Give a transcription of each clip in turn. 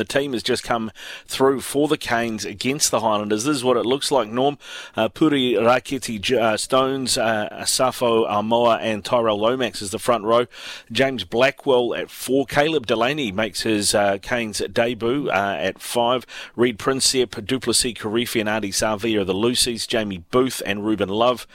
The team has just come through for the Canes against the Highlanders. This is what it looks like, Norm. Uh, Pouri Rakete uh, Stones, uh, Asafo Aumua, and Tyrel Lomax is the front row. James Blackwell at four. Caleb Delany makes his uh, Canes debut uh, at five. Reed Prinsep, Du'Plessis Kirifi, and Ardie Savea are the loosies. Jamie Booth and Ruben Love,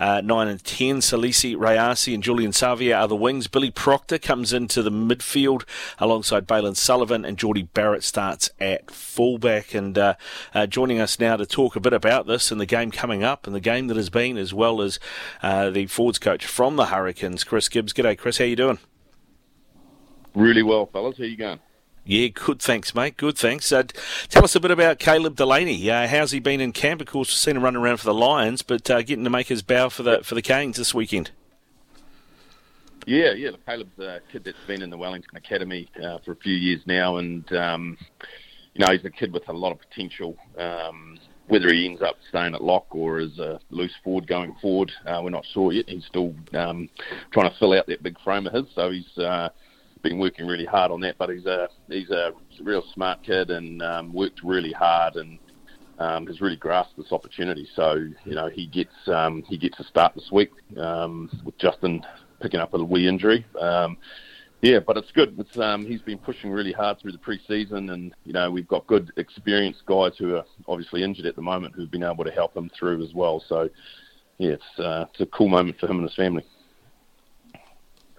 uh, nine and ten. Salesi Rayasi and Julian Savea are the wings. Billy Proctor comes into the midfield alongside Bailyn Sullivan and Jordie Barrett starts at fullback. And uh, uh, joining us now to talk a bit about this and the game coming up and the game that has been, as well as uh, the Fords coach from the Hurricanes, Chris Gibbs. G'day, Chris. How you doing? Really well, fellas. How you going? Yeah, good. Thanks, mate. Good. Thanks. Uh, tell us a bit about Caleb Delany. Uh, how's he been in camp? Of course, we've seen him running around for the Lions, but uh, getting to make his bow for the for the Canes this weekend. Yeah, yeah. Look, Caleb's a kid that's been in the Wellington Academy uh, for a few years now, and um, you know he's a kid with a lot of potential. Um, whether he ends up staying at lock or as a loose forward going forward, uh, we're not sure yet. He's still um, trying to fill out that big frame of his, so he's uh, been working really hard on that. But he's a he's a real smart kid and um, worked really hard and um, has really grasped this opportunity. So you know he gets um, he gets a start this week um, with Justin picking up a wee injury. Um, yeah, but it's good. It's, um, he's been pushing really hard through the pre-season, and you know we've got good, experienced guys who are obviously injured at the moment who've been able to help him through as well. So, yeah, it's uh, it's a cool moment for him and his family.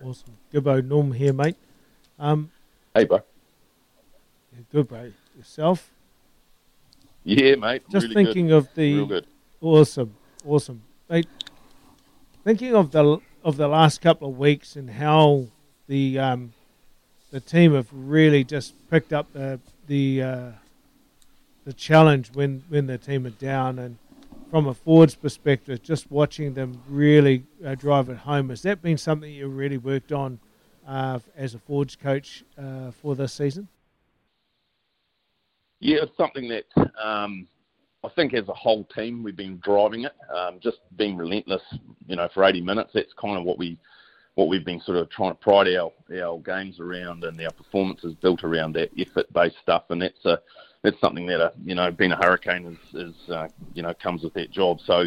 Awesome, Gibbo Norm here, mate. Um, hey, bro. Yeah, good, bro. Yourself? Yeah, mate. Just really thinking good. of the awesome, awesome, mate. Thinking of the of the last couple of weeks and how the um, the team have really just picked up the the uh, the challenge when when the team are down and from a forwards perspective, just watching them really uh, drive it home. Has that been something you really worked on uh, as a forwards coach uh, for this season? Yeah, it's something that um, I think as a whole team we've been driving it, um, just being relentless. You know, for 80 minutes, that's kind of what we what we've been sort of trying to pride our our games around, and our performances built around that effort-based stuff. And that's a that's something that uh, you know, being a hurricane is, is uh, you know comes with that job. So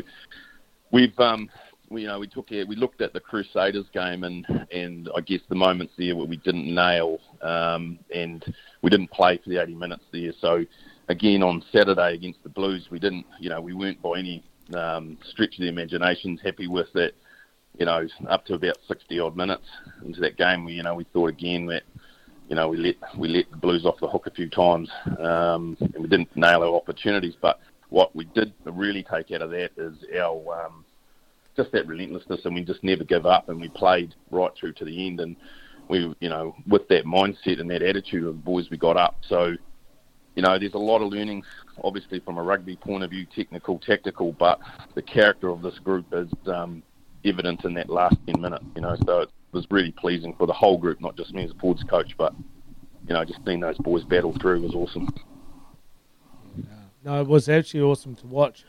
we've um, we, you know, we took we looked at the Crusaders game and and I guess the moments there where we didn't nail um, and we didn't play for the 80 minutes there. So again on Saturday against the Blues, we didn't, you know, we weren't by any um, stretch of the imaginations happy with that. You know, up to about 60 odd minutes into that game, we, you know, we thought again that, you know, we let we let the Blues off the hook a few times, um, and we didn't nail our opportunities. But what we did really take out of that is our um, just that relentlessness, and we just never give up, and we played right through to the end, and we, you know, with that mindset and that attitude of the boys, we got up. So, you know, there's a lot of learning, obviously from a rugby point of view, technical, tactical, but the character of this group is um, evident in that last 10 minutes, you know, so it was really pleasing for the whole group, not just me as a forwards coach, but, you know, just seeing those boys battle through was awesome. No, it was actually awesome to watch.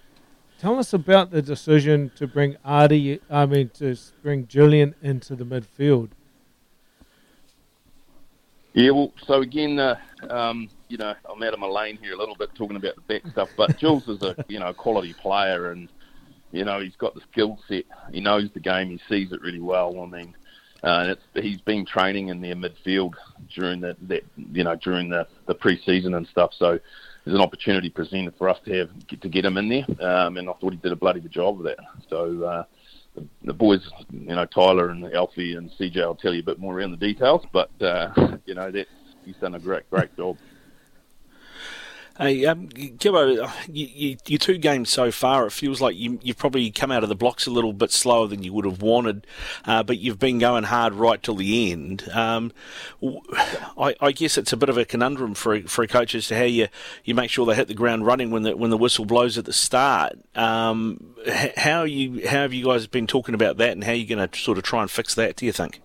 Tell us about the decision to bring Ardie, I mean, to bring Julian into the midfield. Yeah, well, so again, uh, um, you know, I'm out of my lane here a little bit talking about the back stuff, but Jules is a you know quality player, and you know he's got the skill set. He knows the game. He sees it really well. I mean, uh, and he's been training in their midfield during the that you know during the the pre-season and stuff. So there's an opportunity presented for us to have to get him in there, um, and I thought he did a bloody good job of that. So. Uh, the, boys, you know, Tyler and Alfie and CJ will tell you a bit more around the details, but uh, you know that he's done a great, great job. Hey, um, you, you, your two games so far, it feels like you, have probably come out of the blocks a little bit slower than you would have wanted, uh, but you've been going hard right till the end. Um, I, I, guess it's a bit of a conundrum for for a coach as to how you, you make sure they hit the ground running when the when the whistle blows at the start. Um, how you how have you guys been talking about that, and how are you going to sort of try and fix that? Do you think?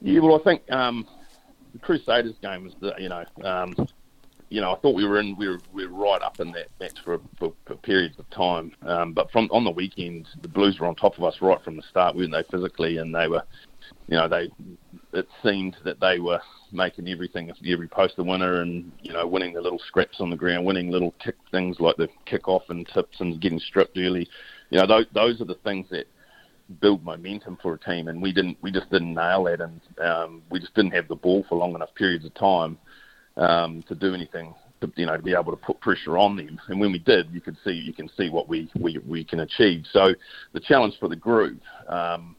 Yeah, well, I think um, the Crusaders game was the you know um, you know, I thought we were in, we were, we were right up in that match for, for, for periods of time. Um, but from on the weekend, the Blues were on top of us right from the start, weren't they, physically? And they were, you know, they it seemed that they were making everything every post a winner, and you know, winning the little scraps on the ground, winning little kick things like the kick off and tips and getting stripped early. You know, those those are the things that build momentum for a team, and we didn't we just didn't nail that, and um, we just didn't have the ball for long enough periods of time um, to do anything, to, you know, to be able to put pressure on them. And when we did, you could see you can see what we we, we can achieve. So the challenge for the group um,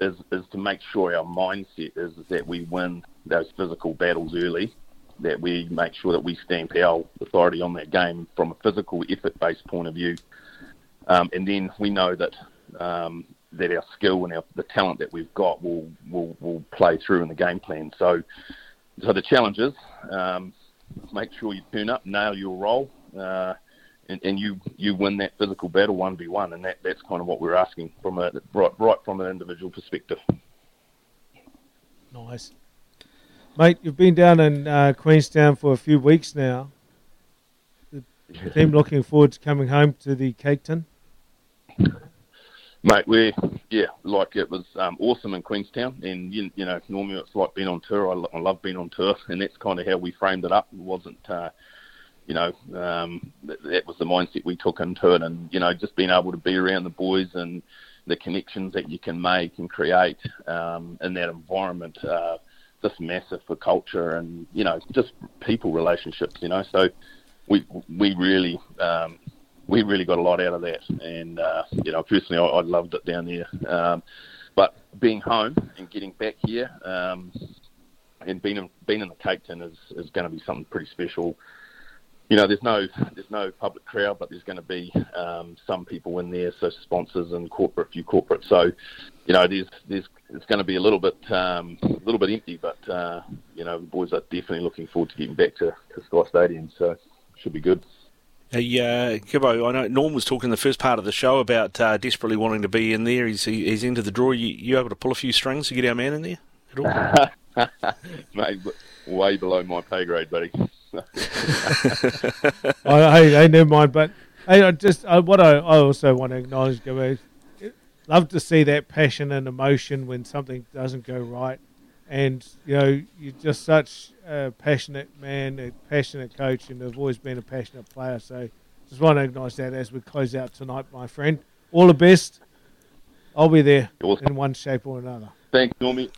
is is to make sure our mindset is that we win those physical battles early. That we make sure that we stamp our authority on that game from a physical effort-based point of view, um, and then we know that um, that our skill and our, the talent that we've got will, will will play through in the game plan. So so the challenge is um, make sure you turn up, nail your role, uh, and, and, you you win that physical battle one v one, and that, that's kind of what we're asking from a right, right from an individual perspective. Nice, mate. You've been down in uh, Queenstown for a few weeks now. The team looking forward to coming home to the Cake Tin. Mate, we yeah, like it was um, awesome in Queenstown, and you, you know, normally it's like being on tour. I, I love being on tour, and that's kind of how we framed it up. It wasn't, uh, you know, um, that, that was the mindset we took into it, and you know, just being able to be around the boys and the connections that you can make and create um, in that environment, uh, just massive for culture and you know, just people relationships. You know, so we we really um, we really got a lot out of that. And uh, you know, personally, I, I loved it down there. Um, but being home and getting back here, um, and being in, being in the Cake Tin is is going to be something pretty special. You know, there's no there's no public crowd, but there's going to be um, some people in there, so sponsors and corporate, a few corporate. So, you know, there's there's it's going to be a little bit um, a little bit empty, but uh, you know, the boys are definitely looking forward to getting back to, to Sky Stadium. So, should be good. Hey, uh, Gibbo, I know Norm was talking in the first part of the show about uh, desperately wanting to be in there. He's he's into the draw. You, you able to pull a few strings to get our man in there at all? Mate, way below my pay grade, buddy. I, I, never mind. But hey, I just I, what I, I also want to acknowledge, Gibbo, love to see that passion and emotion when something doesn't go right and you know you're just such a passionate man, a passionate coach, and have always been a passionate player. So just want to acknowledge that as we close out tonight, my friend. All the best. I'll be there awesome. in one shape or another. Thanks, Normie.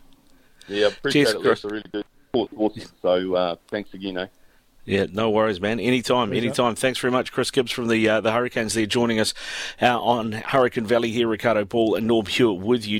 Yeah, appreciate Cheers, it. Chris. That's really good. Awesome. So uh, thanks again, eh? Yeah, no worries, man. Anytime, anytime. Thanks very much, Chris Gibbs from the uh, the Hurricanes. There joining us uh, on Hurricane Valley here. Ricardo Ball and Norm Hewitt with you.